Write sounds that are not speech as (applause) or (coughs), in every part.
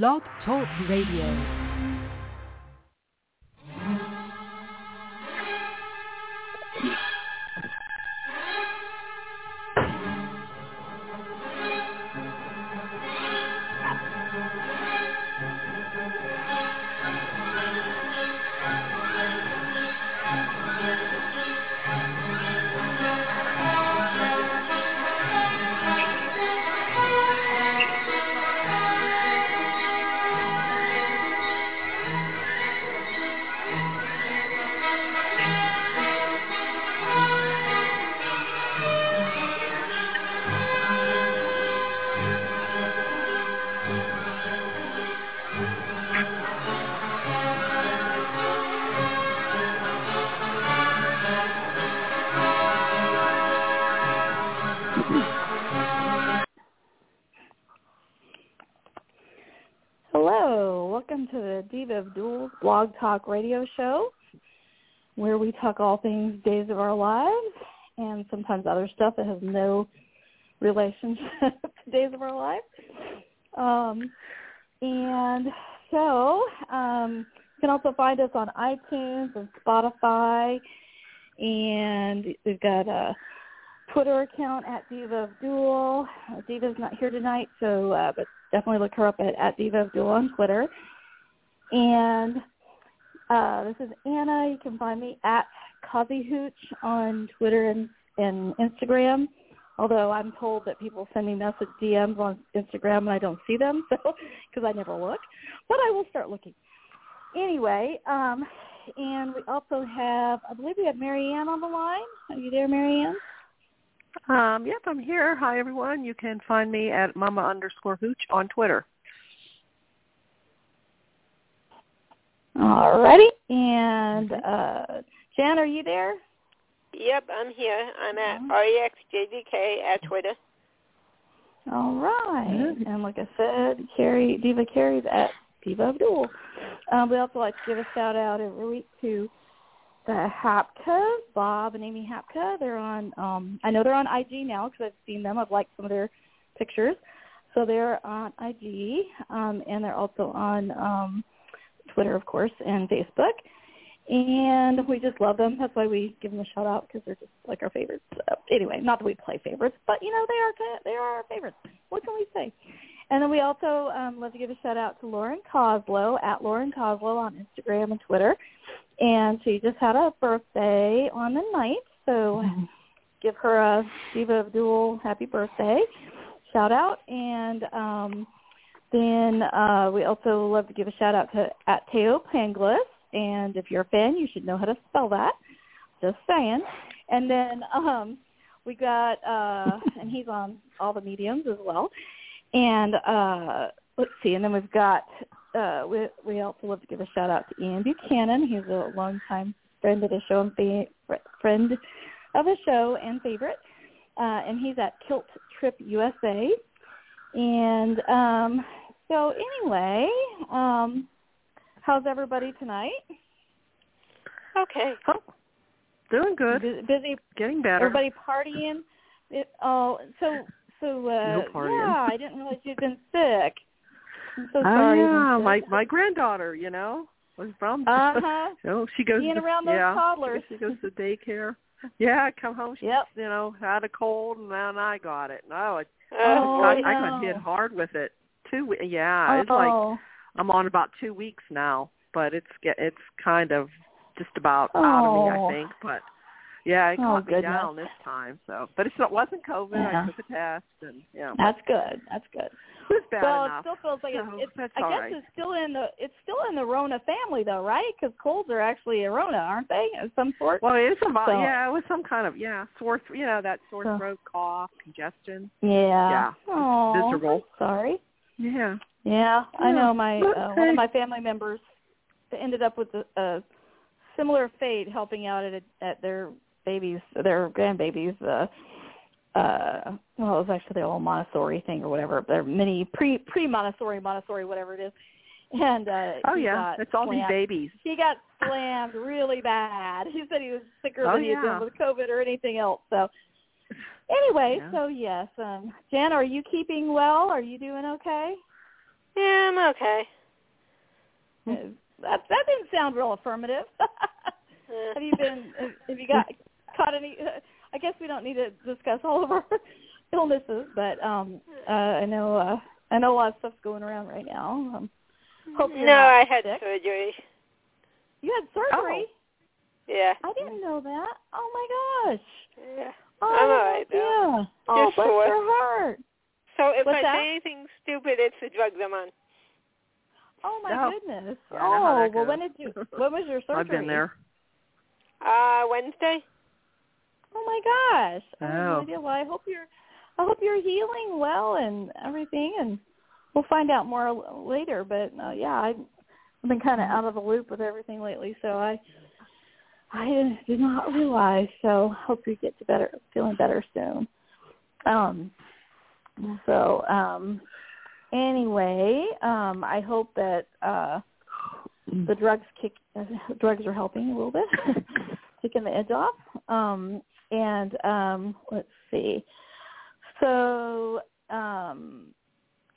Blog Talk Radio. Diva of Dool's Blog Talk Radio Show, where we talk all things Days of Our Lives and sometimes other stuff that has no relationship (laughs) to Days of Our Lives. Um, and so um, you can also find us on iTunes and Spotify, and we've got a Twitter account at Diva of Dool. Diva's not here tonight, so uh, but definitely look her up at, at Diva of Dool on Twitter. And uh, this is Anna. You can find me at Coffee Hooch on Twitter and, and Instagram. Although I'm told that people send me message DMs on Instagram and I don't see them, (laughs) so because I never look, but I will start looking. Anyway, um, and we also have, I believe we have Marianne on the line. Are you there, Marianne? Um, yep, I'm here. Hi, everyone. You can find me at mama underscore hooch on Twitter. Alrighty. And uh, Jan, are you there? Yep, I'm here. I'm at. REXJDK at Twitter. All right. And like I said, Carrie, Diva Carrie's at Diva of Dool. Um, we also like to give a shout out every week to the Hapka, Bob and Amy Hapka. They're on, um, I know they're on IG now because I've seen them. I've liked some of their pictures. So they're on IG, um, and they're also on um, Twitter, of course, and Facebook. And we just love them. That's why we give them a shout out because they're just like our favorites. So anyway, not that we play favorites, but you know they are they are our favorites. What can we say? And then we also um, love to give a shout out to Lauren Koslow at Lauren Koslow on Instagram and Twitter. And she just had a birthday on the night, so give her a Diva of Dool happy birthday shout out. And um, then uh, we also love to give a shout out to at Thaao Penghlis. And if you're a fan, you should know how to spell that. Just saying. And then um, we got, uh, and he's on all the mediums as well. And uh, let's see, and then we've got, uh, we, we also love to give a shout out to Ian Buchanan. He's a longtime friend of the show and fa- friend of the show and favorite. Uh, and he's at Kilt Trip USA. And um, so anyway, um, how's everybody tonight? Okay. Oh, doing good. Bu- Busy Getting better. Everybody partying. It, oh, so so uh, No partying. yeah, I didn't realize you'd been sick. I'm so Oh sorry. you've yeah, my my granddaughter, you know, was from. (laughs) Uh-huh. you (laughs) know, she goes Being to, around those yeah, toddlers. She goes to daycare. Yeah, I come home. She, Yep. you know, had a cold, and then I got it. No, I, Oh, I, no. I got hit hard with it. Two, yeah, it's like oh, I'm on about two weeks now, but it's get it's kind of just about out of me, Oh. I think. But yeah, it Oh, caught me down this time. So, but it's, it wasn't COVID. Yeah. I took a test, and yeah, that's good. That's good. it bad well, enough. it still feels like it's, So, it's that's I guess right. it's still in the it's still in the Rona family though, right? Because colds are actually a Rona, aren't they? Of some sort. Well, it's about So- yeah, it was some kind of yeah sore, you know, that sore So- throat, cough, congestion. yeah. Yeah. Oh, Miserable. Sorry. Yeah. Yeah, I know my uh, one of my family members ended up with a, a similar fate helping out at a, at their babies, their grandbabies. Uh, uh, well, it was actually the little Montessori thing or whatever, their mini pre pre Montessori Montessori whatever it is. And uh, Oh yeah, it's all these babies. He got slammed really bad. (laughs) He said he was sicker Oh, than he had been with COVID or anything else. So anyway, Yeah. so yes, um, Jen, are you keeping well? Are you doing okay? Yeah, I'm okay. Uh, That that didn't sound real affirmative. (laughs) Uh, have you been? Have, have you got caught any? I guess we don't need to discuss all of our (laughs) illnesses, but um, uh, I know uh, I know a lot of stuff's going around right now. Um, hope you're no, I had sick. surgery. You had surgery. Yeah. I didn't know that. Oh my gosh. Yeah. Oh, I'm all right, though. Yeah. Oh, Just bless sore. your heart. So if What's I that? say anything stupid, it's the drug I'm on. Oh my No. goodness. Yeah, I know how oh, well, when did you? When was your surgery? (laughs) I've been there. Uh, Wednesday. Oh my gosh. I have no Oh. idea. Well, I hope you're. I hope you're healing well and everything, and we'll find out more later. But uh, yeah, I, I've been kind of out of the loop with everything lately, so I. I did not realize. So hope you get to better, feeling better soon. Um. So um. Anyway, um, I hope that uh the drugs kick uh, drugs are helping a little bit, (laughs) kicking the edge off. Um, and um, let's see. So um,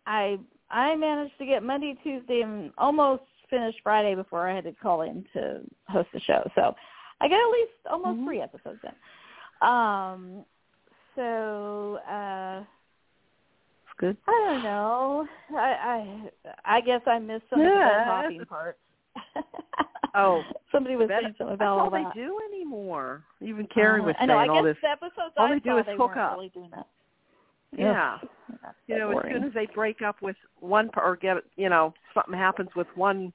I I managed to get Monday, Tuesday, and almost finished Friday before I had to call in to host the show. So I got at least almost Mhm. three episodes in. Um, so uh, It's good. I don't know. I I I guess I missed some of the Yeah. hopping part. Oh, (laughs) somebody was saying something That's about all all they that. do anymore. Even Carrie Uh, was I saying know. I all guess this. the episodes all I they do is they hook up. really doing that. Yeah. You know, as soon as they break up with one or get, you know, something happens with one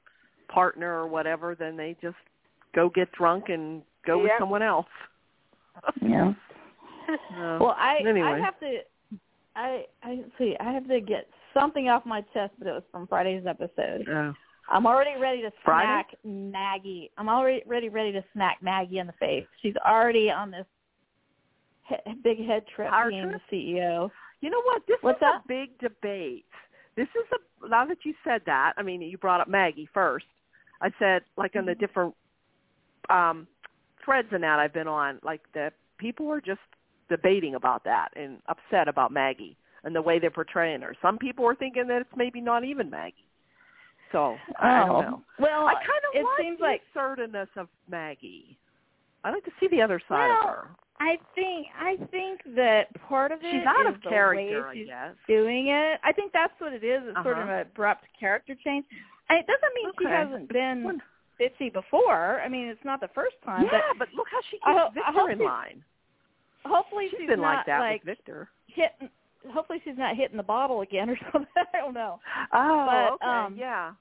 partner or whatever, then they just go get drunk and go with someone else. yeah. (laughs) Uh, Well, I anyway. I have to. I I see. I have to get something off my chest, but it was from Friday's episode. uh, I'm already ready to Friday? smack Maggie. I'm already ready ready to smack Maggie in the face. She's already on this he- big head trip Power being trip? the CEO. you know what? This What's is that? a big debate. This is a now that you said that. I mean, you brought up Maggie first. I said like on the Mm-hmm. different um threads and that I've been on, like the people are just debating about that and upset about Maggie and the way they're portraying her. Some people are thinking that it's maybe not even Maggie. So I oh. don't know. Well, I kind of it like seems the like assertiveness of Maggie. I like to see the other side Well, of her. I think I think that part of it She's out of character, I guess. doing it. I think that's what it is. It's sort of Uh-huh. an abrupt character change. And it doesn't mean she hasn't been Well, before. I mean, it's not the first time, yeah, but look how she keeps I Victor in line. hopefully She's she's been not like that like with Victor. hitting. Hopefully she's not hitting the bottle again or (laughs) something. I don't know. Oh, But, okay, um, yeah.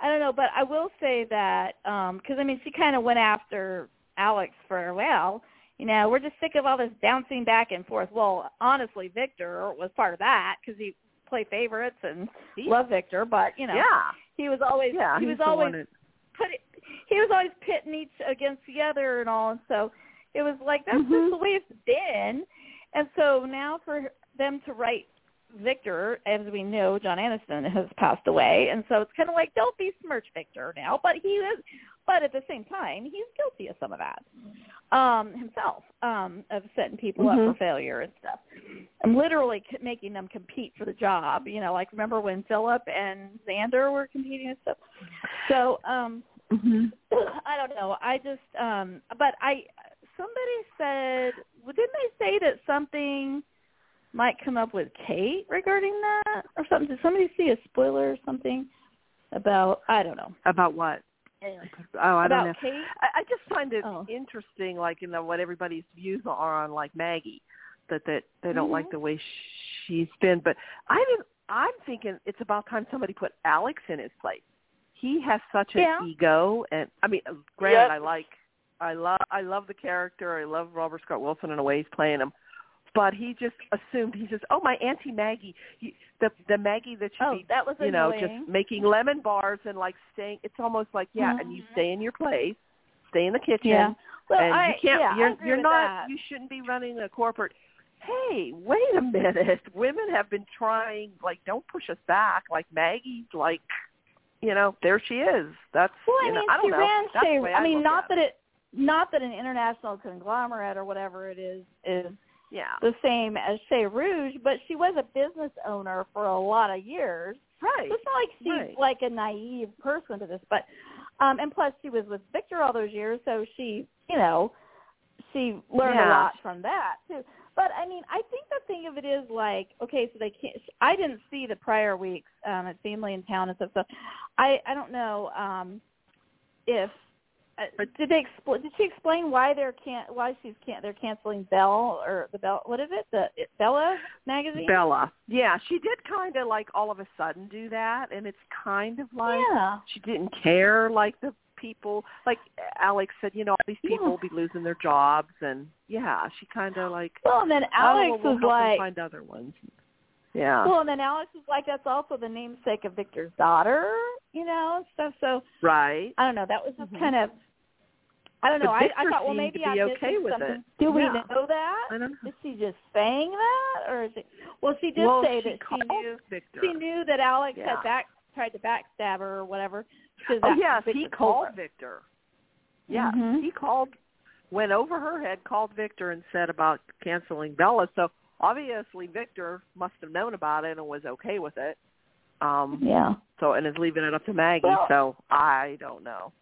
I don't know, but I will say that because I mean, she kind of went after Alex for well, you know, we're just sick of all this bouncing back and forth. Well, honestly, Victor was part of that because he played favorites and He- loved Victor, but you know, yeah, he was always yeah. he was always put it, he was always pitting each against the other and all, and so it was like that's Mhm. just the way it's been. And so now for them to write Victor, as we know, John Aniston has passed away, and so it's kind of like don't besmirch Victor now, but he is, but at the same time, he's guilty of some of that um himself um of setting people up Mhm. for failure and stuff. And literally c- making them compete for the job you know like remember when philip and xander were competing and stuff? So um (coughs) i don't know. I just um but i somebody said well, didn't they say that something might come up with kate regarding that or something? Did somebody see a spoiler or something about i don't know. About what? Oh, I don't know. kate I, I just find it Oh. interesting, like you know what everybody's views are on like Maggie, that that they don't like Mhm. the way she's been. But I didn't. I'm thinking it's about time somebody put Alex in his place. He has such an Yeah. ego, and I mean, granted, Yep. I like, I love, I love the character. I love Robert Scott Wilson in the way he's playing him. But he just assumed he says, "Oh, my Auntie Maggie, he, the the Maggie that should oh be that was you know, just making lemon bars and like staying. It's almost like yeah, and you Mhm. stay in your place, stay in the kitchen, Yeah. Well, and I, you can't. yeah, you're you're not. that. You shouldn't be running a corporate. Hey, wait a minute. (laughs) Women have been trying. Like, don't push us back. Like Maggie's like, you know, there she is. That's Well, I you know, I don't know. ran That's Shea. the I mean, not at that it, not that an international conglomerate or whatever it is is Yeah. the same as Chez Rouge, but she was a business owner for a lot of years. Right. So it's not like she's Right. like a naive person to this, but um and plus she was with Victor all those years, so she, you know, she learned a lot from that too. But I mean, I think the thing of it is like, okay, so they can't. I didn't see the prior weeks um at Family in Town and stuff. So I I don't know um if uh, did they expl- did she explain why they're can why she's can they're canceling Bell or the Bell what is it the Bella magazine? Bella. Yeah, she did kind of like all of a sudden do that, and it's kind of like yeah. she didn't care like the people like Alex said, you know, all these people Yeah. will be losing their jobs and yeah, she kind of like Well, and then oh, Alex well, we'll was like, find other ones. Yeah. well, and then Alex is like, that's also the namesake of Victor's daughter, you know, and stuff. So right. I don't know. That was just Mhm. kind of, I don't know. I, I thought, well, maybe I'm be okay with something. it. Do we Yeah. know that? I don't know. Is she just saying that, or is it? Well, she did well, say she that she knew Victor. she knew that Alex Yeah. had back tried to backstab her or whatever. Oh that's yes, what he called her. Victor. Yeah, Mhm. he called, went over her head, called Victor, and said about canceling Bella. So obviously Victor must have known about it and was okay with it. Um, Yeah. so and is leaving it up to Maggie. Well- so I don't know.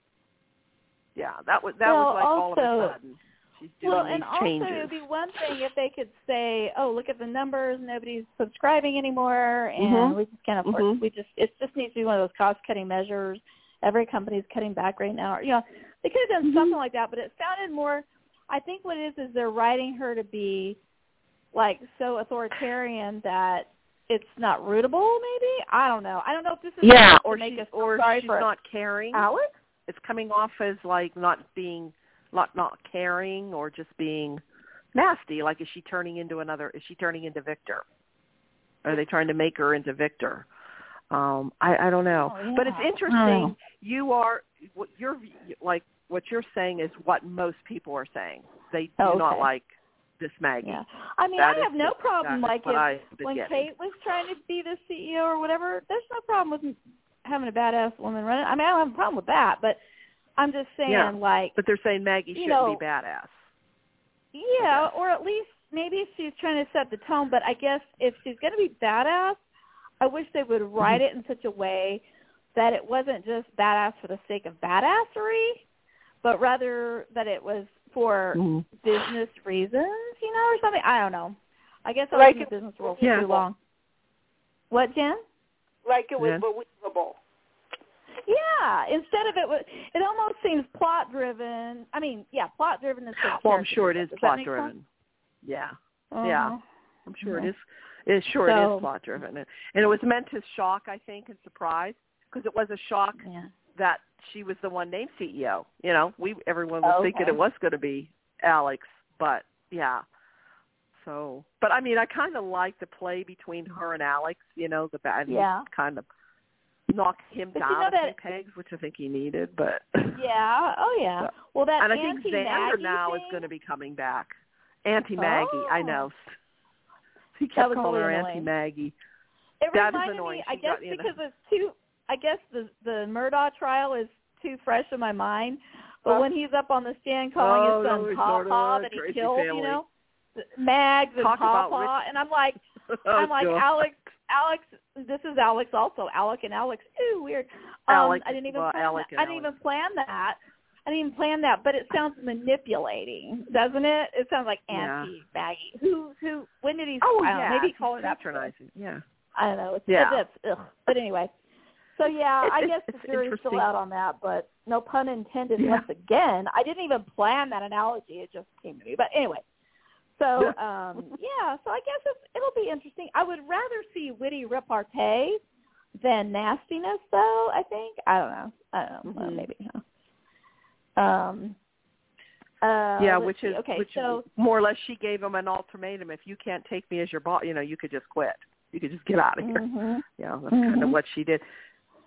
Yeah, that was that Well, was like all of a sudden she's doing Well, these and also it would be one thing if they could say, "Oh, look at the numbers. Nobody's subscribing anymore, and Mhm. we just can't afford. Mhm. We just it just needs to be one of those cost-cutting measures. Every company's cutting back right now. Or, you know, they could have done Mhm. something like that, but it sounded more. I think what it is is they're writing her to be like so authoritarian that it's not rootable. Maybe I don't know. I don't know if this is yeah, to or make us or sorry she's for not caring. Alex. It's coming off as like not being not not caring or just being nasty. Like is she turning into another? Is she turning into Victor? Are they trying to make her into Victor? Um, I, I don't know, Oh, but it's interesting. Oh. You are what you're like. What you're saying is what most people are saying. They do Okay. not like this Maggie. Yeah. I mean, That I have no problem like if I've when getting. Kate was trying to be the CEO or whatever, there's no problem with having a badass woman running. I mean, I don't have a problem with that, but I'm just saying, Yeah. like, But they're saying Maggie shouldn't know, be badass. yeah, or at least maybe she's trying to set the tone. But I guess if she's going to be badass, I wish they would mm-hmm. write it in such a way that it wasn't just badass for the sake of badassery, but rather that it was for Mhm. business reasons, you know, or something. I don't know. I guess I was Like in the business world for Yeah. too long. What, Jen? Like it was Yeah. believable. Yeah. Instead of it, was, it almost seems plot driven. I mean, yeah, plot driven is. Well, I'm sure it is plot driven. sense? Yeah. Uh-huh. Yeah. I'm sure it Yeah. is. It sure it So- is plot driven, and it was meant to shock, I think, and surprise, because it was a shock Yeah. that she was the one named CEO. You know, we everyone was thinking Okay. it was going to be Alex, but yeah. So, but I mean, I kind of like the play between her and Alex. You know, the bad Yeah. kind of knocked him But you down know a few pegs, which I think he needed. But Yeah. Oh, yeah. So- Well, that and I think Xander now thing, is going to be coming back. Auntie Maggie, I Oh. know. He kept calling her really Auntie. Maggie. It that is annoying. me. I guess got, you know. because it's too. I guess the the Murdaugh trial is too fresh in my mind. But Huh? when he's up on the stand calling Oh, his son Paw Paw that he killed, family. you know, Mags and Talk Paw Paw, rich- and I'm like, (laughs) Oh, I'm like God. Alex. Alex, this is Alex also. Alec and Alex. Ooh, weird. Um, Alec- I didn't even well, plan Alec that. I didn't Alex. even plan that. I didn't even plan that, but it sounds manipulating, doesn't it? It sounds like Yeah. Auntie Maggie. Who? Who? When did he? Oh I don't know, yeah, maybe call that. patronizing. Yeah. I don't know. It's, Yeah. it's, ugh. But anyway, so yeah, (laughs) I guess the jury's still out on that, but no pun intended Yeah. once again. I didn't even plan that analogy; it just came to me. But anyway, so (laughs) um yeah, so I guess it's, it'll be interesting. I would rather see witty repartee than nastiness, though. I think I don't know. I don't know. Well, Mhm. maybe. Um. Uh, yeah, which see. is okay. which so more or less she gave him an ultimatum. If you can't take me as your boss, you know, you could just quit. You could just get out of here. mhm. Yeah, that's kind of Mhm. what she did.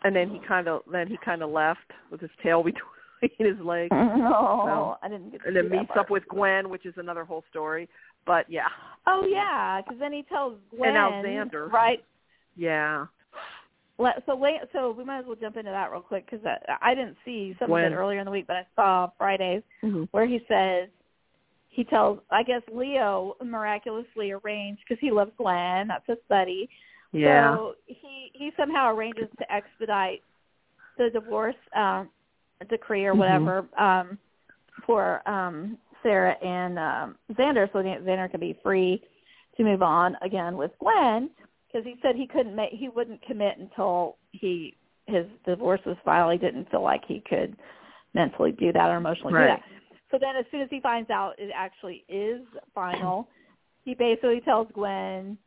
And then he kind of then he kind of left with his tail (laughs) between his legs, No, So- I didn't get to and then meets part. up with Gwen, which is another whole story. But yeah, Oh yeah, because then he tells Gwen, and Alexander. right? yeah, So wait, so we might as well jump into that real quick because I, I didn't see something Gwen. earlier in the week, but I saw Fridays mm-hmm. where he says he tells I guess Leo miraculously arranged because he loves Glenn, that's his buddy. Yeah. So he he somehow arranges to expedite the divorce um, decree or Mhm. whatever um, for um, Sarah and um, Xander, so that Xander can be free to move on again with Gwen because he said he couldn't make he wouldn't commit until he his divorce was filed. He didn't feel like he could mentally do that or emotionally Right. do that. So then as soon as he finds out it actually is final, he basically tells Gwen,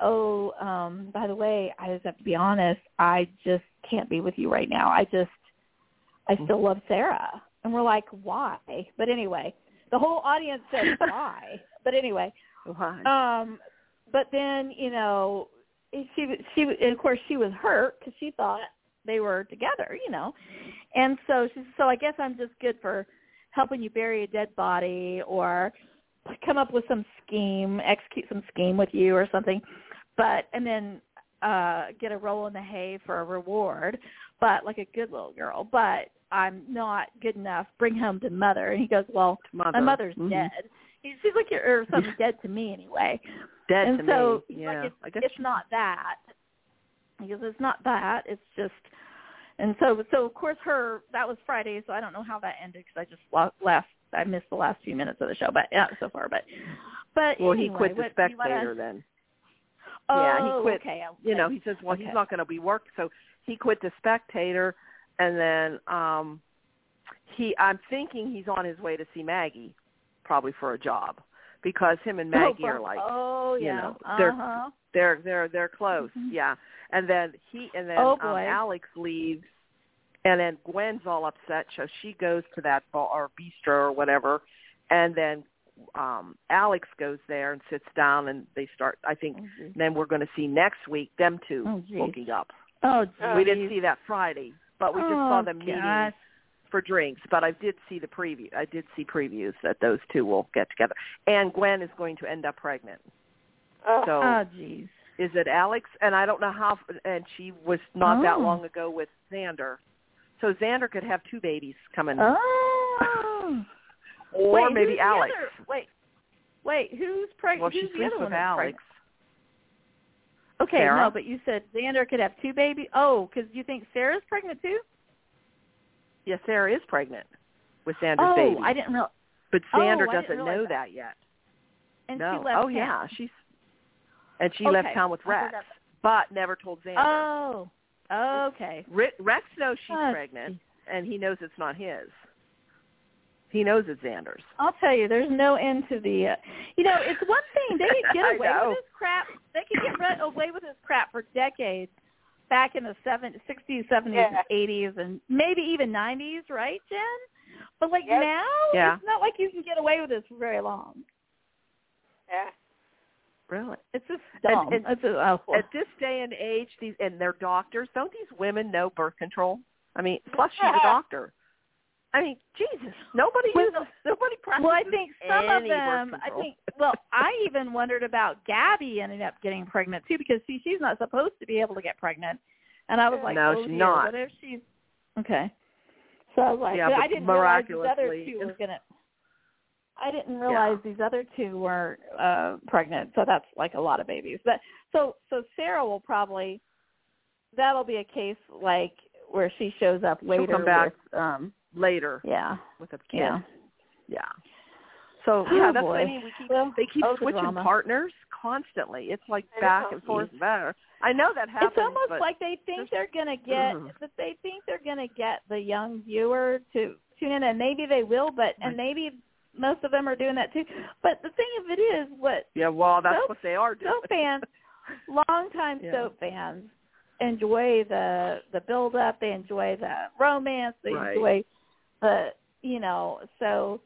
"Oh, um, by the way, I just have to be honest. I just can't be with you right now. I just, I still love Sarah." And we're like, "Why?" But anyway, the whole audience said, (laughs) "Why?" But anyway, Why? um, but then you know, she she and of course she was hurt because she thought they were together, you know, and so she so I guess I'm just good for helping you bury a dead body or come up with some scheme, execute some scheme with you or something, but and then uh get a roll in the hay for a reward, but like a good little girl. But I'm not good enough. Bring home to mother. And he goes, well, Mother. my mother's Mhm. dead. He seems like you're or something's (laughs) dead to me anyway. Dead and to so me. Yeah. like, it's, I guess it's not that. Because it's not that. It's just, and so so of course her that was Friday, so I don't know how that ended because I just left. I missed the last few minutes of the show, but yeah, so far. But but Well, anyway, he quit the spectator wanna- then. Oh, Yeah, he quit. Okay, You know, he says, well, Okay. he's not going to be work, so he quit the spectator, and then um he. I'm thinking he's on his way to see Maggie, probably for a job, because him and (laughs) Maggie oh, are like oh you know, they're- uh-huh. they're they're they're close. Mhm. Yeah, and then he and then Oh, um. Alex leaves, and then Gwen's all upset, so she goes to that bar or bistro or whatever, and then um Alex goes there and sits down, and they start. I think Oh, then we're going to see next week them two Oh, geez. hooking up. Oh, Oh, we didn't see that Friday, but we just oh, saw them meeting for drinks. But I did see the preview. I did see previews that those two will get together, and Gwen is going to end up pregnant. Oh, So Oh, jeez. is it Alex? And I don't know how. And she was not that long ago with Xander, so Xander could have two babies coming, Oh. or wait, maybe Alex. other- wait, wait, who's pregnant? Well, who's she the sleeps with Alex. Okay, Sarah? no, but you said Xander could have two babies. Oh, because you think Sarah's pregnant too? Yes, Sarah is pregnant with Xander's oh, baby, I didn't realize. but oh, Xander didn't doesn't know that. that yet. And no. she left oh town. yeah, she's and she Okay, left town with Rex, but never told Xander. Oh, okay. Re- Rex knows she's Oh, pregnant, and he knows it's not his. He knows it's Xander's. I'll tell you, there's no end to the. Uh, you know, it's one thing they could get (laughs) away with this crap. They could get re- away with this crap for decades, back in the seven, sixties, seventies, Yeah. and eighties, and maybe even nineties, right, Jen? But like now, Yeah. it's not like you can get away with this for very long. yeah. Really? It's just dumb. and it's just, oh, At this day and age, these and they're doctors. Don't these women know birth control? I mean, plus she's a doctor. I mean, Jesus, nobody Well, uses, nobody practices well, I think some of them. I control. think. Well, I even wondered about Gabi ending up getting pregnant too, because see, she's not supposed to be able to get pregnant, and I was like, No, oh she's dear, not. what if she's okay? So I was like, Yeah, but but I didn't realize these other miraculously- two were gonna. I didn't realize these other two were uh pregnant, so that's like a lot of babies. But so so Sarah will probably that'll be a case like where she shows up later come back. with um later yeah with a kid. yeah Yeah. So Oh, yeah, that's what I mean. We keep Well, they keep oh, switching partners constantly. It's like I back know. and forth. Back. I know that happens. it's almost like they think they're gonna get Ugh. that they think they're gonna get the young viewer to tune in and maybe they will but and maybe most of them are doing that too but the thing of it is what yeah, well, that's soap- what they are doing. soap fans (laughs) longtime Yeah. soap fans enjoy the the build up they enjoy the romance they Right. enjoy the you know so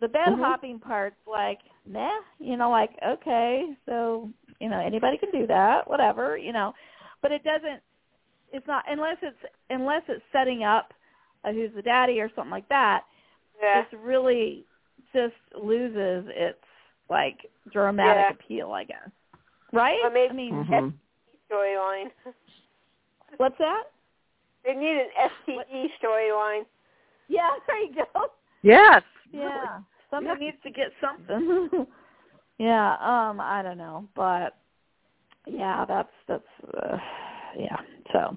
the bed Mhm. hopping part's like nah you know like okay so you know anybody can do that whatever you know but it doesn't it's not unless it's unless it's setting up uh, who's the daddy or something like that Yeah. it's really just loses its like dramatic Yeah. appeal, I guess. Right? Or maybe- I mean, Mhm. Storyline. (laughs) what's that? They need an STD storyline. Yeah, (laughs) there you go. Yes. Yeah, somebody Yeah. needs to get something. (laughs) yeah, um, I don't know, but yeah, that's that's uh, yeah. So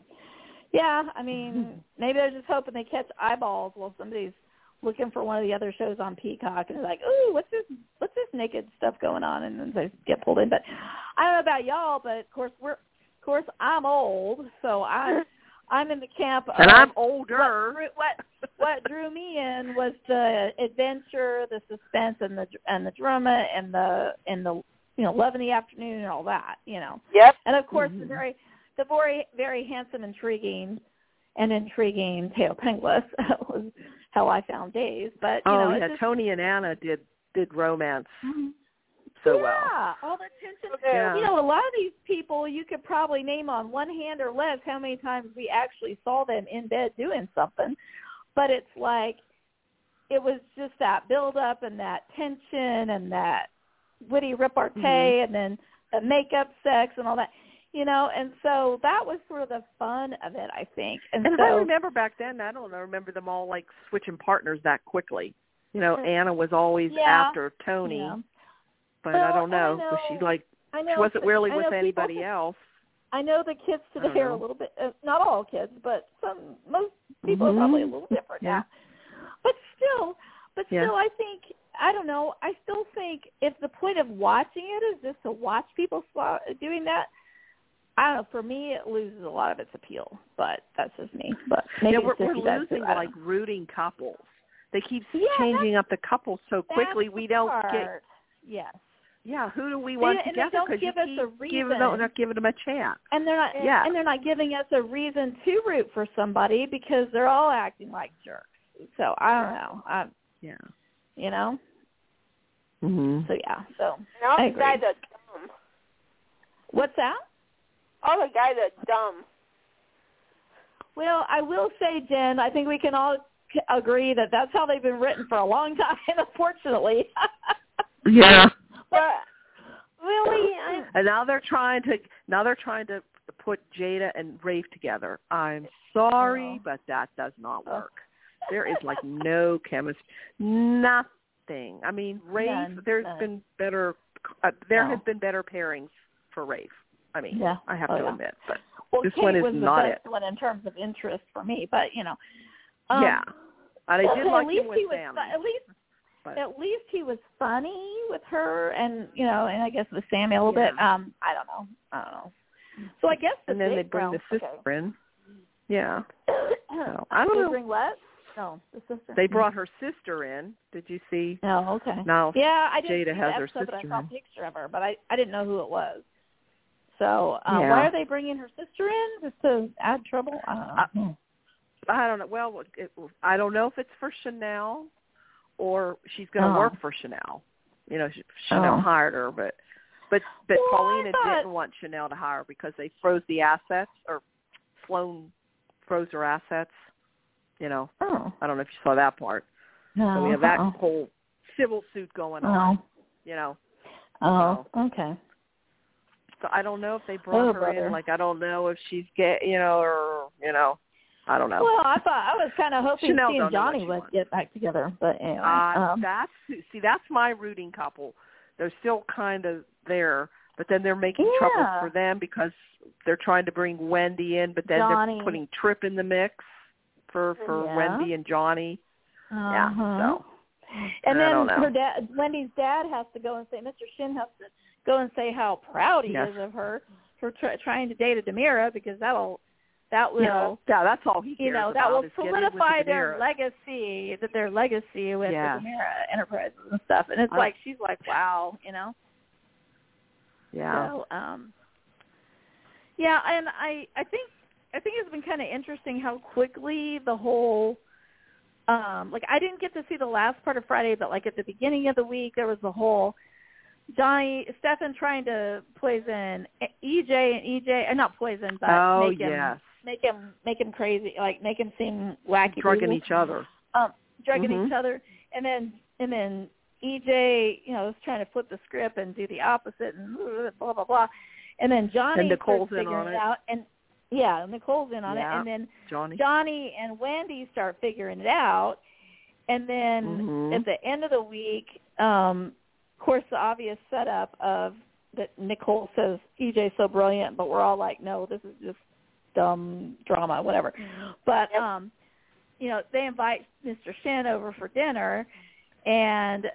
yeah, I mean, maybe they're just hoping they catch eyeballs while somebody's looking for one of the other shows on Peacock and they're like, "Ooh, what's this? What's this naked stuff going on?" And then they get pulled in. But I don't know about y'all, but of course we're, of course I'm old, so I (laughs) I'm in the camp of And I'm older. drew, what what drew me in was the adventure, the suspense, and the and the drama, and the and the you know love in the afternoon and all that, you know. Yep. And of course, the Mhm. very the very very handsome, intriguing, and intriguing Thaao Penghlis (laughs) was how I found Days. But you oh know, yeah, just, Tony and Anna did did romance Mhm. so yeah, well. all the tension. Yeah. You know, a lot of these people you could probably name on one hand or less how many times we actually saw them in bed doing something. But it's like it was just that build up and that tension and that witty repartee Mhm. and then the makeup sex and all that. You know, and so that was sort of the fun of it, I think. And, And so I remember back then, I don't know, remember them all like switching partners that quickly. You know, Anna was always Yeah. after Tony, yeah. but Well, I don't and I know. She like I know she wasn't really with know people anybody else? I know the kids I today are a little bit, uh, not all kids, but some, most people Mhm. are probably a little different Yeah. now. But still, but Yeah. still, I think, I don't know, I still think if the point of watching it is just to watch people doing that, I don't know, for me it loses a lot of its appeal, but that's just me. But maybe yeah, we're, we're Sissy does too, losing like rooting couples. They keep Yeah, changing up the couples so quickly. We don't part. get. Yes. Yeah, who do we want and they together? don't Because you give us keep a giving reason. them, not giving them a chance. And they're not Yeah. and they're not giving us a reason to root for somebody because they're all acting like jerks. So I don't know. I Yeah. you know? Mm-hmm. So yeah. So And all I agree. guys are dumb. what's that? All the guys are dumb. Well, I will say, Jen, I think we can all agree that that's how they've been written for a long (laughs) time, unfortunately. (laughs) Yeah. But really, I And now they're trying to now they're trying to put Jada and Rafe together. I'm sorry, Oh. but that does not Oh. work. There is like no chemistry, nothing. I mean, Rafe. None, there's none. been better. Uh, there No. have been better pairings for Rafe. I mean, Yeah. I have Oh, to yeah. admit, but well, this Kate one is was the not best it. one in terms of interest for me, but you know. Um, yeah, and I did at like least him he with was, Sammy. At least But at least he was funny with her and you know and i guess with sammy a little Yeah. bit um i don't know i don't know so i guess the and then they bring brown- the sister in. Yeah, okay. (coughs) So, I don't they know. bring what no the sister they brought her sister in. Did you see? oh okay Now yeah i didn't Jada see has the her episode, but i saw a picture of her but i i didn't know who it was so um Yeah. why are they bringing her sister in just to add trouble i don't know Uh, I don't know. Well, it, I don't know if it's for Chanel or she's going to Oh. work for Chanel. You know, Ch- Chanel Oh. hired her, but but but Well, Paulina thought- didn't want Chanel to hire because they froze the assets or Sloan froze her assets. You know, oh I don't know if you saw that part. no So we have that uh-uh. whole civil suit going on. You know, oh okay so I don't know if they brought Oh, her brother. in. Like I don't know if she's gay. You know, or you know, I don't know. Well, I thought I was kind of hoping Chanel she and Johnny would get back together, but anyway. Uh, um, that's see, that's my rooting couple. They're still kind of there, but then they're making Yeah. trouble for them because they're trying to bring Wendy in, but then Johnny. they're putting Tripp in the mix for for Yeah. Wendy and Johnny. Yeah, uh-huh. so and I then her dad, Wendy's dad, has to go and say, Mr. Shin has to go and say how proud he Yes. is of her for try, trying to date a DiMera because that'll that will. yeah, yeah, that's all he You cares know that will is getting with solidify the their legacy, that their legacy with Yeah. the DiMera Enterprises and stuff. And it's I- like she's like, wow, you know. Yeah, So, um, yeah, and I I think I think it's been kind of interesting how quickly the whole um like I didn't get to see the last part of Friday, but like at the beginning of the week there was the whole Johnny Stefan trying to poison EJ and EJ, uh, not poison, but oh make him yes, make him make him crazy, like make him seem wacky, drugging each other. um drugging Mhm. each other and then and then EJ, you know, is trying to flip the script and do the opposite and blah blah blah. And then Johnny And Nicole's in on it out and yeah, Nicole's in on Yeah. it and then Johnny. Johnny and Wendy start figuring it out and then Mhm. at the end of the week, um course the obvious setup of that Nicole says EJ's so brilliant, but we're all like, no, this is just dumb drama, whatever. But um, you know, they invite Mr. Shin over for dinner, and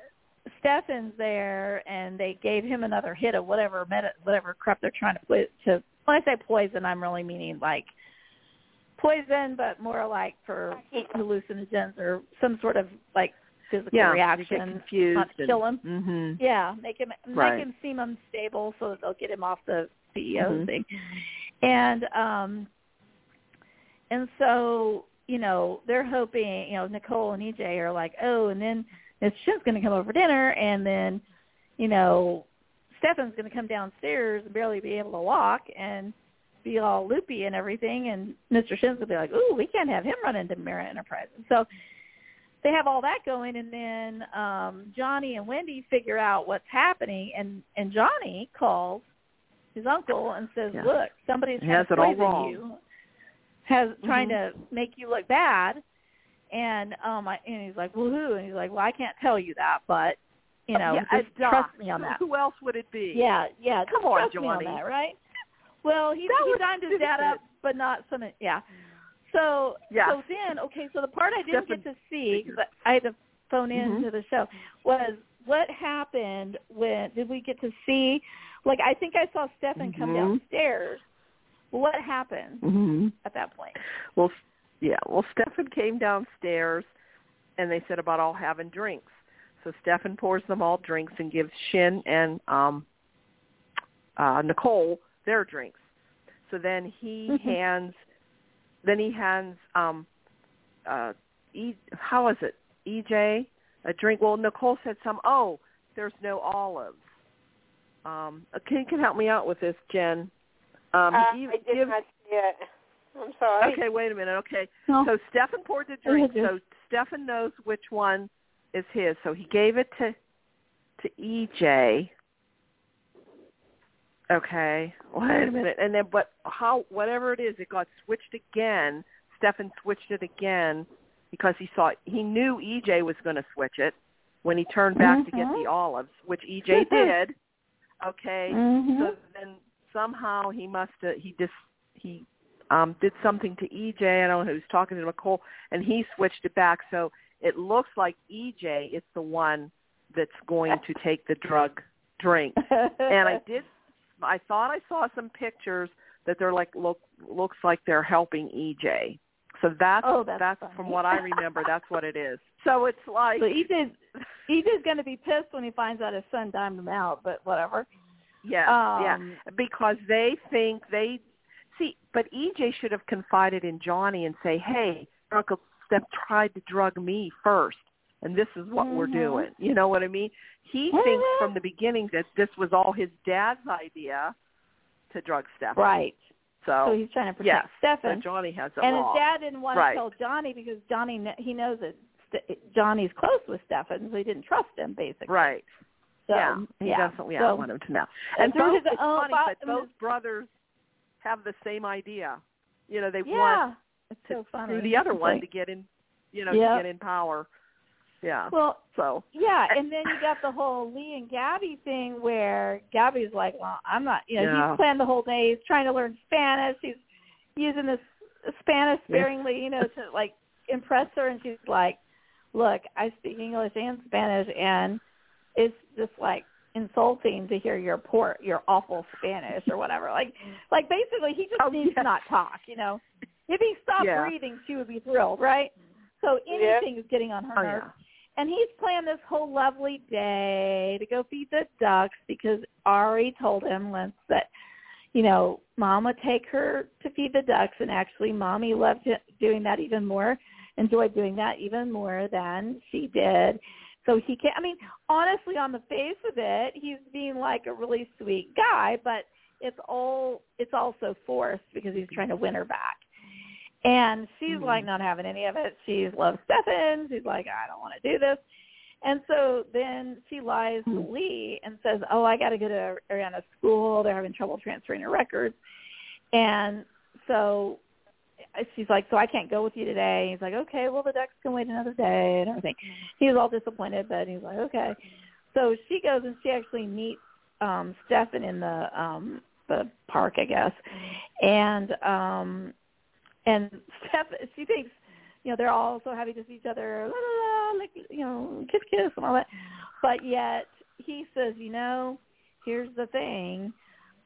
Stefan's there, and they gave him another hit of whatever meta, whatever crap they're trying to put to. When I say poison, I'm really meaning like poison, but more like for hallucinogens or some sort of like physical yeah, reaction. Confused. not to kill him. Mm-hmm. Yeah, make him make Right. him seem unstable so that they'll get him off the CEO Mhm. thing. And um and so, you know, they're hoping, you know, Nicole and EJ are like, "Oh, and then Miss Shin's going to come over for dinner and then, you know, Stefan's going to come downstairs and barely be able to walk and be all loopy and everything and Mr. Shin's going to be like, "Ooh, we can't have him run into Mira Enterprises." So they have all that going and then um Johnny and Wendy figure out what's happening and and Johnny calls his uncle and says, Yeah. "Look, somebody's trying has to it all poison wrong. you. Has trying Mhm. to make you look bad." And um I, and he's like, "Well, who?" And he's like, "Well, I can't tell you that, but you know, yeah, just uh, trust me on that." Who else would it be? Yeah, yeah. Come on, trust Johnny. Me on that, right? Well, he That he was his dad up, but not some. Yeah. So so then okay, so the part I didn't get to see because I had to phone in Mhm. to the show was what happened when did we get to see? Like I think I saw Stefan come Mhm. downstairs. What happened Mm-hmm. at that point? Well, yeah. Well, Stefan came downstairs, and they said about all having drinks. So Stefan pours them all drinks and gives Shin and um, uh, Nicole their drinks. So then he Mhm. hands, then he hands, um, uh, e, how is it, EJ a drink. Well, Nicole said some. Oh, there's no olives. Um, can you can help me out with this, Jen? Um, uh, he I did gives- not see it. I'm sorry. Okay, wait a minute. Okay, No. so Stefan poured the drink. So Stefan knows which one is his. So he gave it to to EJ. Okay, wait a minute. And then, but how? Whatever it is, it got switched again. Stefan switched it again because he saw he knew EJ was going to switch it when he turned back to get the olives, which EJ did. Okay, Mhm. so then somehow he must have he just he um did something to EJ. I don't know who's talking to Nicole, and he switched it back. So it looks like EJ is the one that's going to take the drug drink. And I (laughs) did, I thought I saw some pictures that they're like look looks like they're helping EJ. So that's Oh, that's from funny. what I remember. That's what it is. (laughs) So it's like So EJ's EJ's going to be pissed when he finds out his son dimed him out, but whatever. Yes, Um, yeah, because they think they see, but EJ should have confided in Johnny and say, "Hey, Uncle Steph tried to drug me first, and this is what we're Mhm. doing." You know what I mean? He Mhm. thinks from the beginning that this was all his dad's idea to drug Steph. Right. So So, he's trying to yes, protect so Stefan. Johnny has it and wrong. his dad didn't want to tell Johnny because Johnny he knows that Johnny's close with Stefan, so he didn't trust him basically. right. So, yeah, he yeah. doesn't yeah, So- want him to know. and And through both, his it's own funny, but both brothers have the same idea. You know, they want Yeah. It's to, so funny. through the other one to get in, you know, Yep. to get in power. Yeah. well, So yeah, and then you got the whole Li and Gabi thing where Gabi's like, "Well, I'm not," you know, Yeah. he's planned the whole day. He's trying to learn Spanish. He's using this Spanish Yeah. sparingly, you know, to like impress her, and she's like, "Look, I speak English and Spanish, and it's just like insulting to hear your poor, your awful Spanish or whatever." Like, like basically, he just Oh, needs yeah. to not talk, you know. If he stopped Yeah. breathing, she would be thrilled, right? So anything is getting on her oh nerves. And he's planned this whole lovely day to go feed the ducks because Ari told him once that, you know, mom would take her to feed the ducks, and actually, mommy loved doing that even more, enjoyed doing that even more than she did. So he can't. I mean, honestly, on the face of it, he's being like a really sweet guy, but it's all it's also forced because he's trying to win her back. And she's Mhm. like not having any of it. She loves Stefan. She's like, I don't want to do this. And so then she lies to Mhm. Li and says, Oh, I got to go to Arianna's school. They're having trouble transferring her records. And so she's like, So I can't go with you today. He's like, Okay, well, the ducks can wait another day and everything. He was all disappointed, but he's like, Okay. So she goes and she actually meets um Stefan in the um the park, I guess, and um and Steph she thinks you know they're all so happy to see each other, la, la, la, like you know kiss kiss and all that, but yet he says, you know, here's the thing,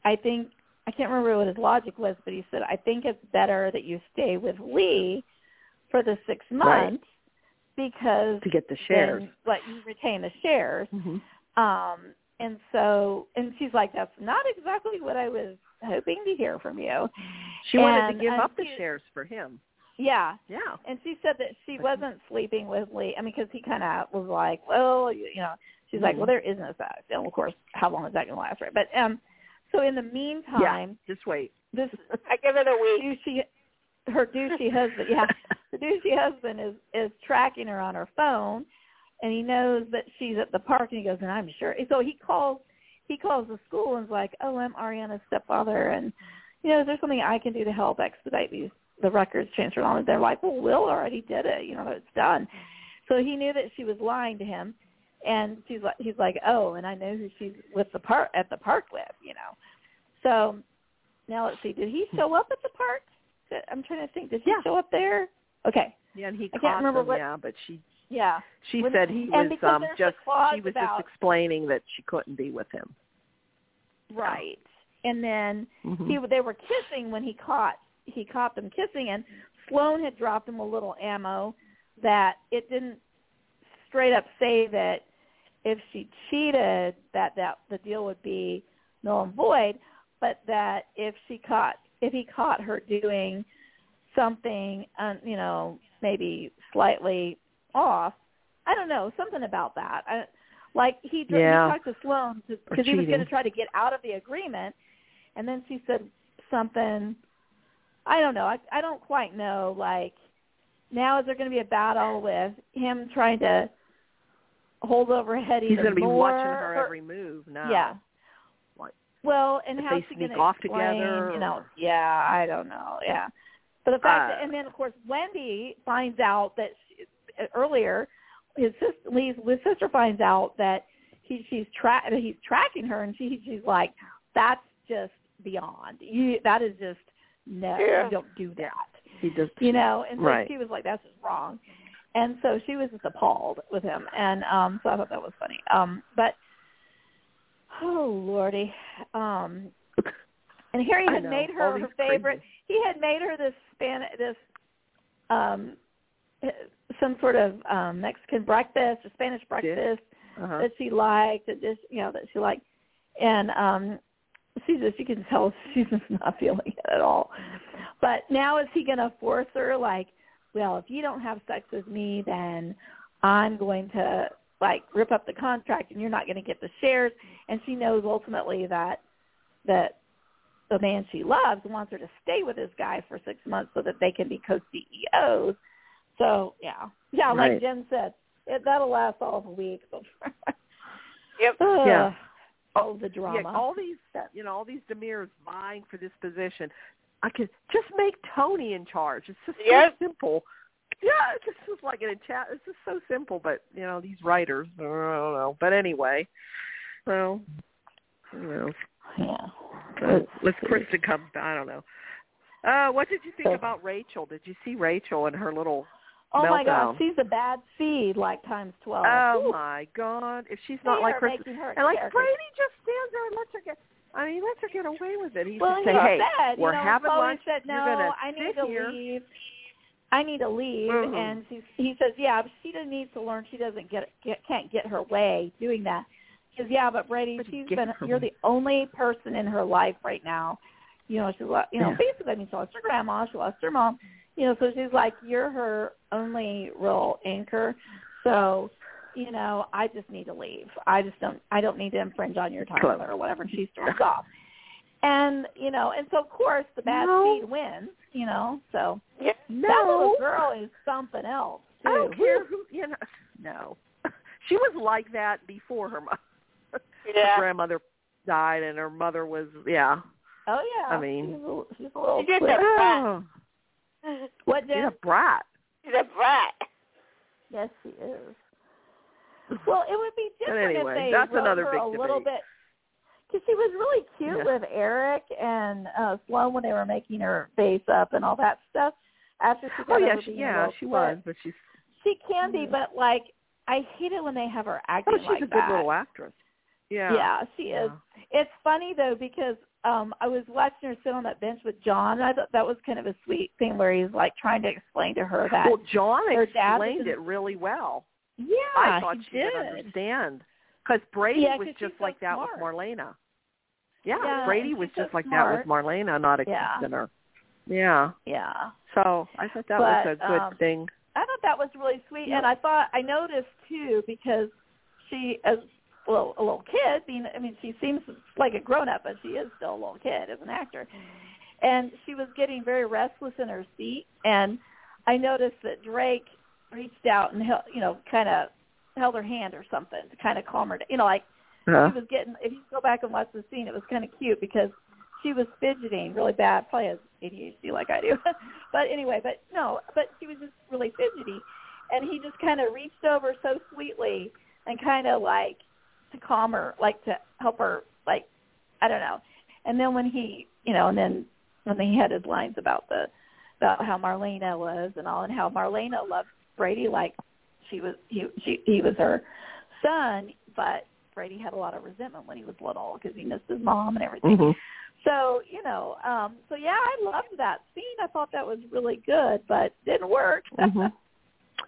I think I can't remember what his logic was, but he said I think it's better that you stay with Li for the six months because to get the shares. but you retain the shares. Mm-hmm. Um, and so, and she's like, that's not exactly what I was hoping to hear from you. She wanted to give uh, up the shares for him. Yeah. Yeah. And she said that she wasn't sleeping with Li. I mean, because he kind of was like, well, you, you know, she's like, Mhm. well, there is no sex. And of course, how long is that going to last, right? But um, so in the meantime, yeah. Just wait. this (laughs) I give it a week. douchey, her douchey husband, yeah, the douchey husband is is tracking her on her phone, and he knows that she's at the park, and he goes, and I'm sure. So he calls he calls the school and is like, oh, I'm Arianna's stepfather, and you know, is there something I can do to help expedite these the records transferred on? And they're like, well, Will already did it, you know, it's done. So he knew that she was lying to him, and she's like, he's like, oh, and I know who she's with the park at the park with, you know. So now let's see, did he show up at the park? I'm trying to think. Did he Yeah. show up there? Okay. Yeah, and he I can't remember them, what- yeah, but she Yeah. she When- said he was um just she was about- just explaining that she couldn't be with him. Right. And then Mhm. he they were kissing when he caught he caught them kissing and Sloan had dropped him a little ammo that it didn't straight up say that if she cheated that that the deal would be null and void, but that if she caught if he caught her doing something um, you know maybe slightly off, I don't know something about that. I, like he, Yeah. he talked to Sloan because he was going to try to get out of the agreement, and then she said something. I don't know. I I don't quite know. Like now, is there going to be a battle with him trying to hold over head He's going to be watching her or- every move now. Yeah. Like, Well, and If how's she going to off explain? together You know, yeah, I don't know. Yeah, but the fact that, Uh, and then of course Wendy finds out that she, earlier his sister, Li's his sister finds out that he she's tra- he's tracking her, and she she's like, that's just beyond. You that is just no, Yeah. you don't do that. he just You know, and so Right. she was like, that's just wrong. And so she was just appalled with him, and um so I thought that was funny. Um, but oh lordy, um, and Harry had know, made her her favorite. crazy- He had made her this span this um some sort of um Mexican breakfast, a Spanish breakfast uh-huh. that she liked, and just you know that she liked, and um she just you can tell (laughs) she's just not feeling it at all. But now is he going to force her like, well, if you don't have sex with me, then I'm going to like rip up the contract, and you're not going to get the shares. And she knows ultimately that that the man she loves wants her to stay with this guy for six months so that they can be co-CEOs. So yeah, yeah, like Jen said, it, that'll last all of a week. (laughs) Yep. Ugh, Yeah. all the drama. Yeah, all these, you know, all these DiMeras vying for this position. I could just make Tony in charge. It's just Yes. so simple. Yeah, it's just was like in a chat. It's just so simple, but you know, these writers, I don't know. But anyway, well, you know, yeah. so let's Kristen come. back. I don't know. Uh, what did you think about Rachel? Did you see Rachel and her little? Oh my. God, she's a bad seed like times twelve. Oh Ooh, my God! If she's they not like are Kristen, her and like character. Brady just stands there and lets her get. I mean, he lets her get away with it. He Well, he say, "Hey, said, we're you know, having lunch. said, You're no, gonna I need to here." leave. I need to leave, Mhm. and he says, yeah, but she needs to learn. She doesn't get, get can't get her way doing that. Says, yeah, but Brady, But she's been. You're the only person in her life right now. You know, she's like, you know, Yeah. basically, I mean, she lost her grandma, she lost her mom. You know, so she's like, you're her only real anchor. So, you know, I just need to leave. I just don't. I don't need to infringe on your time or whatever. And she storms off. And you know, and so of course the bad No. seed wins. You know, so Yeah. No, that little girl is something else. Too. I don't care who. You know, no. (laughs) She was like that before her, mo- (laughs) her grandmother died, and her mother was yeah. Oh yeah. I mean- she's a, she's a little. She did that. Oh. Oh, (laughs) What she's a brat. She's a brat. Yes, she is. (laughs) Well, it would be different anyway, if they that's wrote another her big a little debate. bit. because she was really cute Yeah. with Eric and uh Sloan when they were making her face up and all that stuff. After she got Oh yeah, she, being a yeah, little she kid. was, but she's She can be, but like I hate it when they have her acting oh, she's like a good that. little actress. Yeah. Yeah, she is. It's funny though because um I was watching her sit on that bench with John. And I thought that was kind of a sweet thing where he's like trying to explain to her that Well, John explained in- it really well. yeah, I thought she did. would understand because Brady Yeah, was just so like that smart. with Marlena. Yeah, Yeah, Brady was so just like smart. that with Marlena, not Yeah. accepting her. Yeah. Yeah. So I thought that was a good um, thing. I thought that was really sweet, Yeah. and I thought I noticed too because she, as well, a little kid. Being, I mean, she seems like a grown up, but she is still a little kid as an actor. And she was getting very restless in her seat, and I noticed that Drake reached out and you know, kind of held her hand or something to kind of calm her. down. You know, like Uh, she was getting. If you go back and watch the scene, it was kind of cute because she was fidgeting really bad. Probably has ADHD like I do. (laughs) but anyway, but no, but she was just really fidgety, and he just kind of reached over so sweetly and kind of like to calm her, like to help her, like I don't know. And then when he, you know, and then when he had his lines about the about how Marlena was and all, and how Marlena loved Brady like she was he she he was her son, but Brady had a lot of resentment when he was little because he missed his mom and everything. mhm. So you know, um, so yeah, I loved that scene. I thought that was really good, but didn't work. Mhm.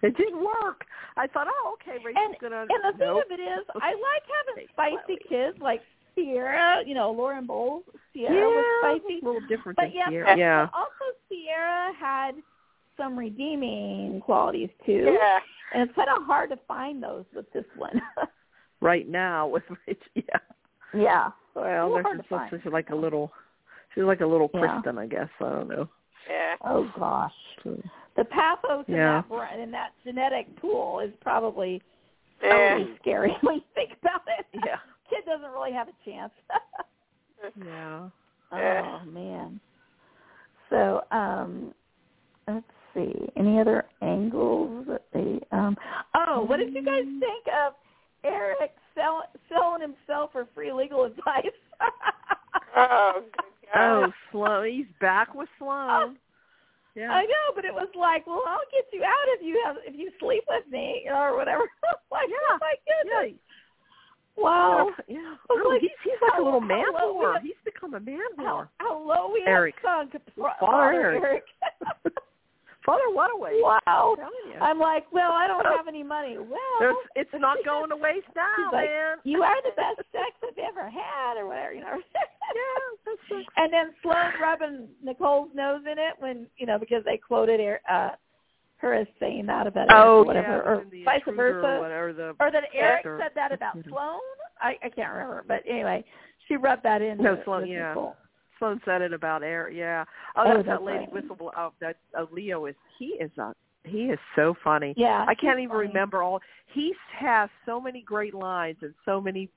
It didn't work. I thought, oh, okay, Rachel's and gonna. and the thing nope. of it is, I like having spicy kids like Ciara. You know, Lauren Bowles. Ciara yeah, was spicy, a little different but than yeah, Ciara. Yeah. but also Ciara had some redeeming qualities too, Yeah. and it's kind of hard to find those with this one. (laughs) Right now with Rachel, yeah. yeah. Well, little hard there's to just find. she's like a little. She's like a little Yeah. Kristen, I guess. I don't know. Yeah. Oh gosh. the pathos in Yeah. that bra- in that genetic pool is probably Yeah. totally scary (laughs) when you think about it. Yeah. Kid doesn't really have a chance. (laughs) Yeah. Yeah. oh man. So, um let's see. Any other angles that they um Oh, what did you guys think of Eric sell, selling himself for free legal (laughs) advice? Oh, good Oh. (laughs) Sloan. He's back with Sloan. Yeah. I know, but it was like, well, I'll get you out if you have if you sleep with me or whatever. (laughs) like, oh Yeah. oh my Yeah. goodness. Wow. Yeah. I Oh, like, he's he's like how- a little man whore. He's become a man How, whore. how low we Eric. have sunk. Father Eric. Eric. (laughs) Father Whataway. wow. I'm. I'm like, well, I don't have any money. Well, It's, it's not going to waste now, like, man. you are the best sex I've ever had, or whatever, you know. (laughs) yeah, (laughs) and then Sloan rubbing Nicole's nose in it when you know because they quoted her, uh, her as saying that about Eric oh, or whatever, yeah, or vice versa, Or whatever the, or that Eric Or- said that about. Sloan. I I can't remember, but anyway, she rubbed that in. No, Sloan, yeah. Nicole. Sloan said it about Eric. Yeah. Oh, Oh, that's that lady right. whistle. Oh, that uh, Leo is. He is a. He is so funny. Yeah, I can't even funny. remember all. He has so many great lines and so many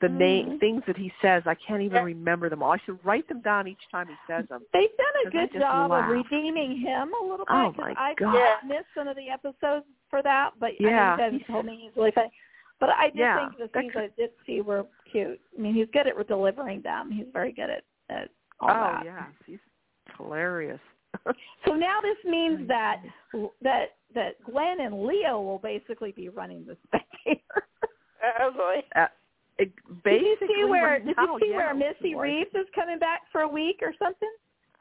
the Mhm. name things that he says. I can't even Yeah. remember them all. I should write them down each time he says them. They've done a good job laugh. of redeeming him a little bit. Oh, my I missed some of the episodes for that, but Yeah, I mean, you he's- told me he's really funny. But I did Yeah, think the scenes could- I did see were cute. I mean, he's good at delivering them. He's very good at, at all oh that. yes, he's hilarious. (laughs) So now this means that that that Gwen and Leo will basically be running the spectator. (laughs) Oh, boy. uh, it, did basically, you see where did you see yeah, where Missy Reeves is coming back for a week or something?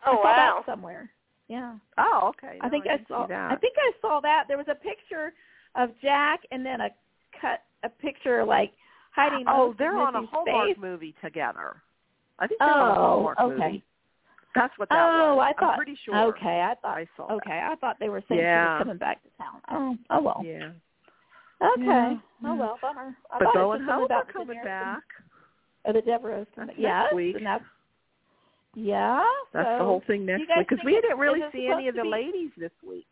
Oh, I saw wow. that somewhere. Yeah. Oh, okay. I think I, didn't saw that. I think I saw that. There was a picture of Jack and then a cut a picture like hiding oh, they're on a Hallmark face. movie together. I think on a Oh, Hallmark okay. movie. That's what that Oh, was. I thought I'm pretty sure. Okay, I thought I saw okay, I thought they were saying she Yeah. was coming back to town. Oh, oh well. Yeah. Okay. Yeah. Oh well, bummer. I But Bo and Hope are coming back. Or oh, the Deborahs coming. Yes, next week. and that's yeah. That's so, the whole thing next week because we didn't really see any of the be- ladies this week.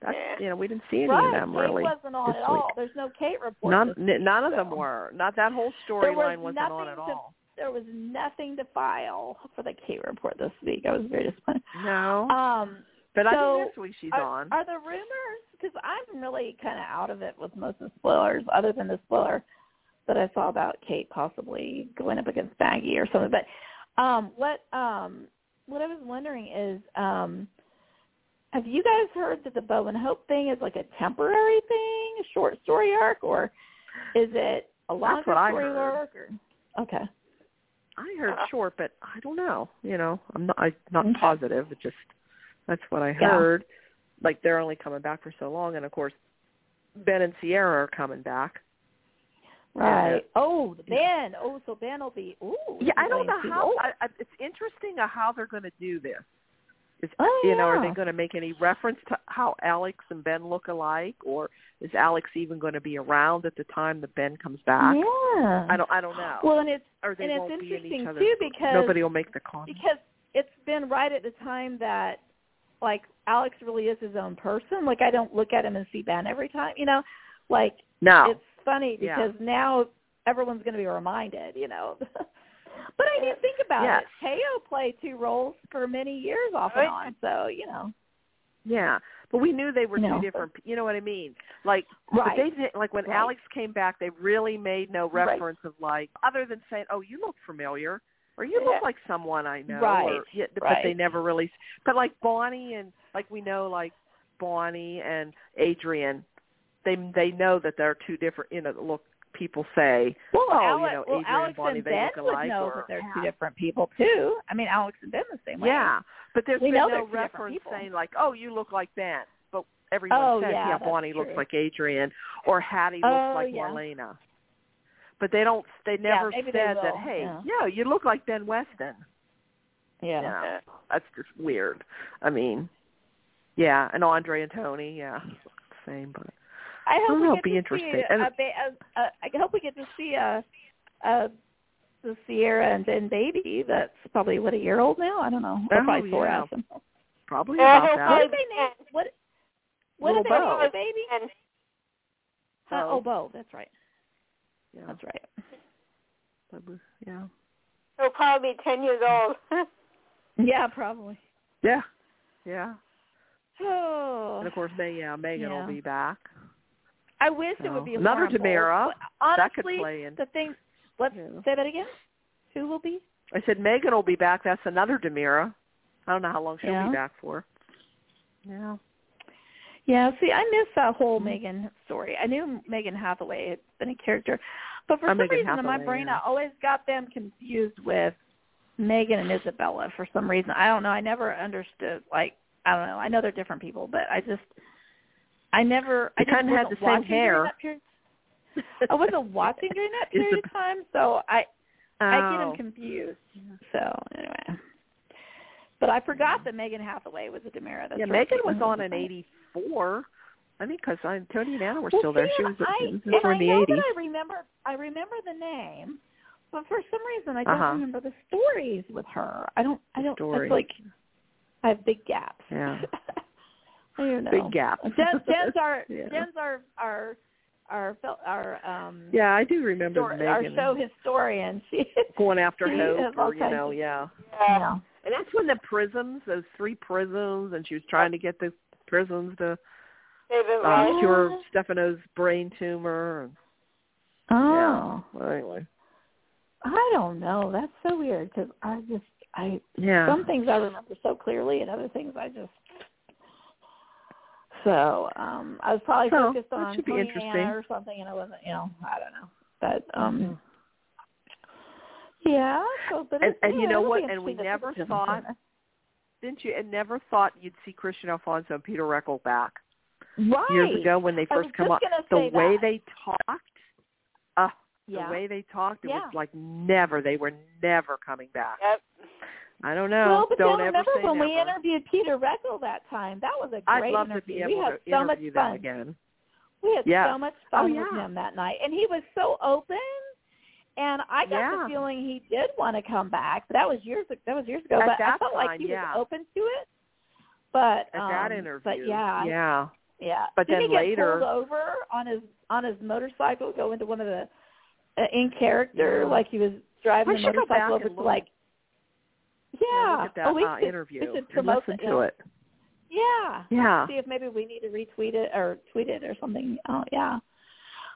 That's Yeah. you know we didn't see any right, of them really. Kate wasn't on at all. There's no Kate report. None week, none of them were. Not that whole There was storyline wasn't on at all. There was nothing to file for the Kate report this week. I was very disappointed. No, Um, but I so think next week she's are, on. Are the rumors? Because I'm really kind of out of it with most of the spoilers, other than the spoiler that I saw about Kate possibly going up against Maggie or something. But um, what um, what I was wondering is, um, have you guys heard that the Bo and Hope thing is like a temporary thing, a short story arc, or is it a longer That's what I story arc? Or, okay. I heard short, but I don't know. You know, I'm not I'm not Okay. positive. It just that's what I Yeah. heard. Like they're only coming back for so long, and of course, Ben and Ciara are coming back. Right. Yeah. Oh, the Ben. Oh, so Ben will be. Ooh. Yeah, I don't know how. oh. I, I, it's interesting uh, how they're going to do this. Is Oh, you know, are they going to make any reference to how Alex and Ben look alike, or is Alex even going to be around at the time that Ben comes back? Yeah. I don't. I don't know. Well, and it's or they and it's be in interesting each other's. too because nobody will make the comment. because it's been right at the time that like Alex really is his own person. Like I don't look at him and see Ben every time, you know. Like No. it's funny Yeah. because now everyone's going to be reminded, you know. (laughs) but I didn't think about it. Thaao played two roles for many years off and on, so you know. Yeah, but we knew they were No. two different. You know what I mean? Like, but they didn't. like when Right. Alex came back, they really made no Right. reference of like other than saying, "Oh, you look familiar," or "You Yeah. look like someone I know," Right. or yeah, but they never really. But like Bonnie and like we know like Bonnie and Adrian, they they know that they're two different. You know, look people say, Well, "Oh, Alex, you know, well, Adrian Alex and Bonnie and they Ben look would alike," know or that they're two different people too. I mean, Alex and Ben the same way. Yeah, but there's We been no they're two different reference saying like, "Oh, you look like Ben," but everyone Oh, says, yeah, "Yeah, Bonnie looks like Adrian," or Hattie oh, looks Oh, like yeah. Marlena. But they don't. They Yeah, never maybe they said that. Hey, yeah. you look like Ben Weston. Yeah. Know, that's just weird. I mean, yeah, and Andre and Tony, yeah, same, but I hope don't we get be to interesting. see a, And- a, ba- a, a, I hope we get to see a, a the Ciara and then baby. That's probably what a year old now. I don't know. Or Oh, probably four yeah. out. What probably Yeah, about that. probably did they name? What? What Little did they Bo. name the baby? And Huh? Bo. Oh, Bo. That's right. Yeah, That's right. that yeah, he'll probably be ten years old. (laughs) Yeah, probably. yeah, yeah. Oh. (sighs) And of course, May, yeah, Megan Yeah. will be back. I wish it would be another horrible. DiMera. But that could Honestly, play in. the thing. Let's Yeah. say that again. Who will be? I said Megan will be back. That's another DiMera. I don't know how long she'll Yeah. be back for. Yeah. Yeah, see, I missed that whole Mhm. Megan story. I knew Megan Hathaway had been a character, but for Uh, some Megan reason in my brain, yeah. I always got them confused with Megan and Isabella for some reason. I don't know. I never understood. Like, I don't know. I know they're different people, but I just, I never. I kinda had the same hair. I wasn't watching during that (laughs) period of time, so I I get Oh. them confused. So anyway, but I forgot that Megan Hathaway was a DiMera. That's yeah, right. Megan was on in '84. I think because Tony and Anna were Well, still there. She was, I, she was and I in the know '80s. that I remember. I remember the name, but for some reason I don't Uh-huh. remember the stories with her. I don't. I don't. Stories. It's like I have big gaps. Yeah. (laughs) I don't know. Big gaps. Jen, Jen's our (laughs) Yeah. Jen's our our our fel- our um Yeah, I do remember histor- our show historian. (laughs) She going after she Hope, or you know, yeah. yeah. yeah. And that's when the prisms, those three prisms, and she was trying to get the prisms to uh, cure Stefano's brain tumor. And, Oh, yeah. Well, anyway. I don't know. That's so weird because I just I Yeah. some things I remember so clearly, and other things I just. So um I was probably So, focused that on should be Tony and interesting. Anna or something, and I wasn't, you know, I don't know, but um. Mhm. Yeah, so but And- it's, and you know what? And we interesting to see never thought- Didn't you? And never thought you'd see Kristian Alfonso and Peter Reckell back right years ago when they first come just up. The say way that. they talked, uh, yeah. the way they talked, it Yeah. was like never. They were never coming back. Yep. I don't know. well, but don't then ever remember when we interviewed Peter Reckell that time? That was a I'd great love to interview. be we had to so much fun. again. We had Yes. so much Oh, fun yeah. with him that night, and he was so open. And I got Yeah. the feeling he did want to come back. That was years. That was years ago. At but I felt like he yeah. was open to it. But At um, that interview, but yeah, yeah. yeah. But Didn't then he get later- pulled over on his on his motorcycle, go into one of the uh, in character, Yeah. like he was driving I the should go back motorcycle over to like. Yeah. Yeah, look at that oh, we uh, should, interview We should and promote listen that, to yeah. it. Yeah. Yeah. See if maybe we need to retweet it or tweet it or something. Oh yeah.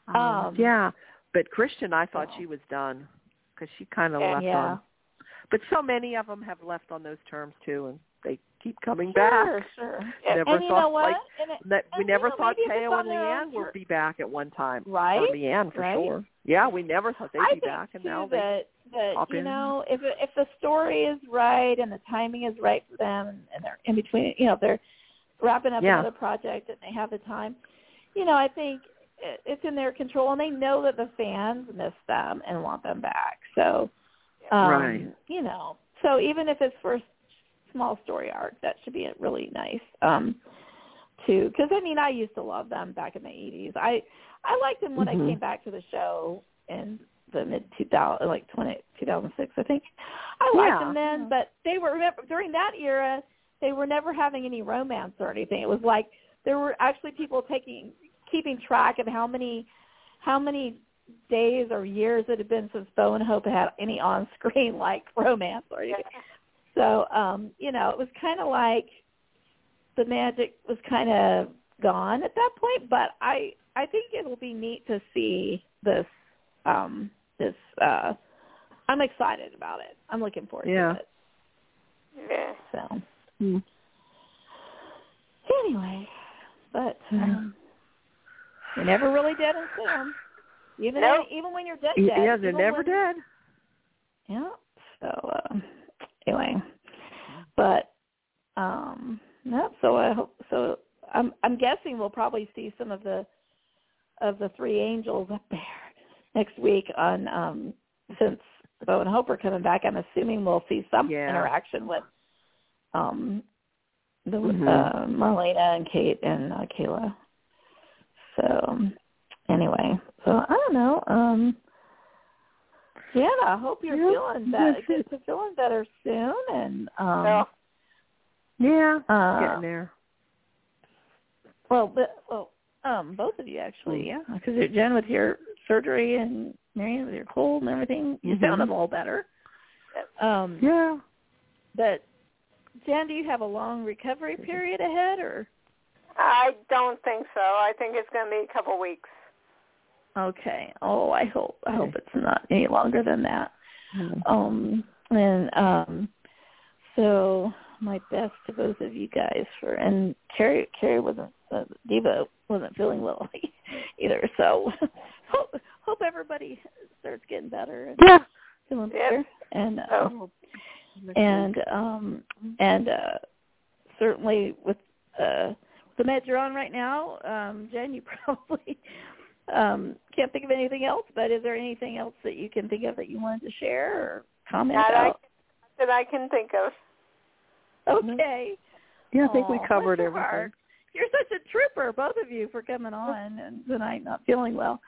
Um, Um, yeah, But Kristian, I thought she was done because she kind of left Yeah. on. But so many of them have left on those terms too, and they keep coming Sure, back. sure. Never and you thought know what? like it, that. We never know, thought Thaao and Leanne would be back at one time. right? Or Leanne for right? sure. Yeah, we never thought they'd I be back, and now they. that that pop you in. know if if the story is right and the timing is right for them and, they're in between, you know, they're wrapping up Yeah. another project and they have the time, you know, I think it's in their control and they know that the fans miss them and want them back. So, um, Right. you know, so even if it's for a small story arc, that should be really nice. Um, too, because I mean, I used to love them back in the '80s. I I liked them when Mhm. I came back to the show in the mid 2000, like 20, 2006, I think. I liked Yeah. them then, but they were remember during that era. They were never having any romance or anything. It was like there were actually people taking keeping track of how many how many days or years it had been since Bo and Hope had any on screen (laughs) like romance or anything. So, um, you know, it was kind of like the magic was kind of gone at that point, but I I think it'll be neat to see this um this uh I'm excited about it. I'm looking forward Yeah. to it. Yeah. So, Hmm. anyway, but um, you're never really dead and soon. Even Nope. even when you're dead, dead. Yeah, they're never when- dead. Yeah. So uh, anyway, but um, no. So I hope. So I'm I'm guessing we'll probably see some of the of the three angels up there next week on um since Bo and Hope are coming back. I'm assuming we'll see some Yeah. interaction with um the Mhm. uh, Marlena and Kate and uh, Kayla. So anyway, so I don't know. Um yeah, I hope you're Yeah, feeling better. that's it. Get to feeling better soon, and um, Well, Yeah, uh, getting there. well, but, well, um, both of you actually, yeah, because Jen with your surgery and Marion with your cold and everything, you Mhm. sounded all better. Um, Yeah. but Jen, do you have a long recovery period ahead, or I don't think so. I think it's going to be a couple weeks. Okay? Oh, I hope I hope it's not any longer than that. Mhm. Um, and um, so my best to both of you guys for and Carrie Carrie wasn't uh, Diva wasn't feeling well (laughs) either. So (laughs) hope hope everybody starts getting better and Yeah. feeling better. And uh, Oh. and um and uh certainly with uh the meds you're on right now, um, Jen, you (laughs) probably um can't think of anything else, but is there anything else that you can think of that you wanted to share or comment That I, about? that I can think of. Okay. Yeah, I think we covered bless everything. heart. You're such a trooper, both of you, for coming on and tonight not feeling well.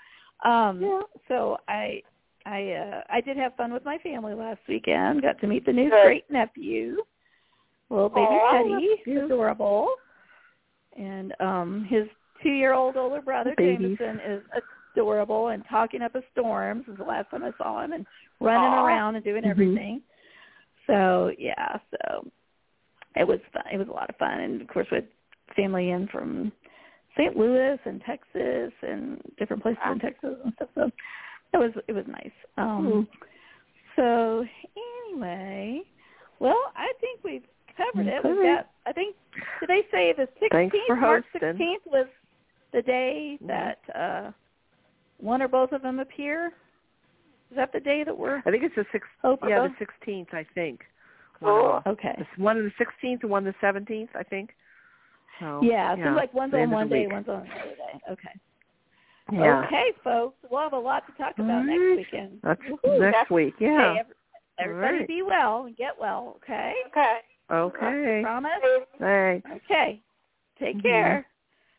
Um Yeah. so I I uh I did have fun with my family last weekend. Got to meet the new great nephew. Little baby Aw, Teddy. that's adorable. And um his two year old older brother Babies. Jameson is adorable and talking up a storm since the last time I saw him and running Aw. around and doing Mhm. everything. So yeah, so it was fun. It was a lot of fun, and of course with family in from St. Louis and Texas and different places in Texas and stuff. So it was it was nice. Um, Mhm. So anyway, well, I think we've covered it. We've got. I think did they say the sixteenth? March sixteenth was the day Mhm. that uh one or both of them appear. Is that the day that we're I think it's the sixth. Hope or Yeah, the sixteenth. I think. One of Cool. them. okay? This one the sixteenth and one the seventeenth. I think. So, Yeah, it seems like one's on end of one day, week. one's on another day. Okay. Yeah. Okay, folks. We'll have a lot to talk about All next weekend. That's Woohoo. next That's- week. Yeah. Okay, every, everybody right. be well and get well, okay? Okay. Okay. Promise? Thanks. Okay. Take Mhm. care.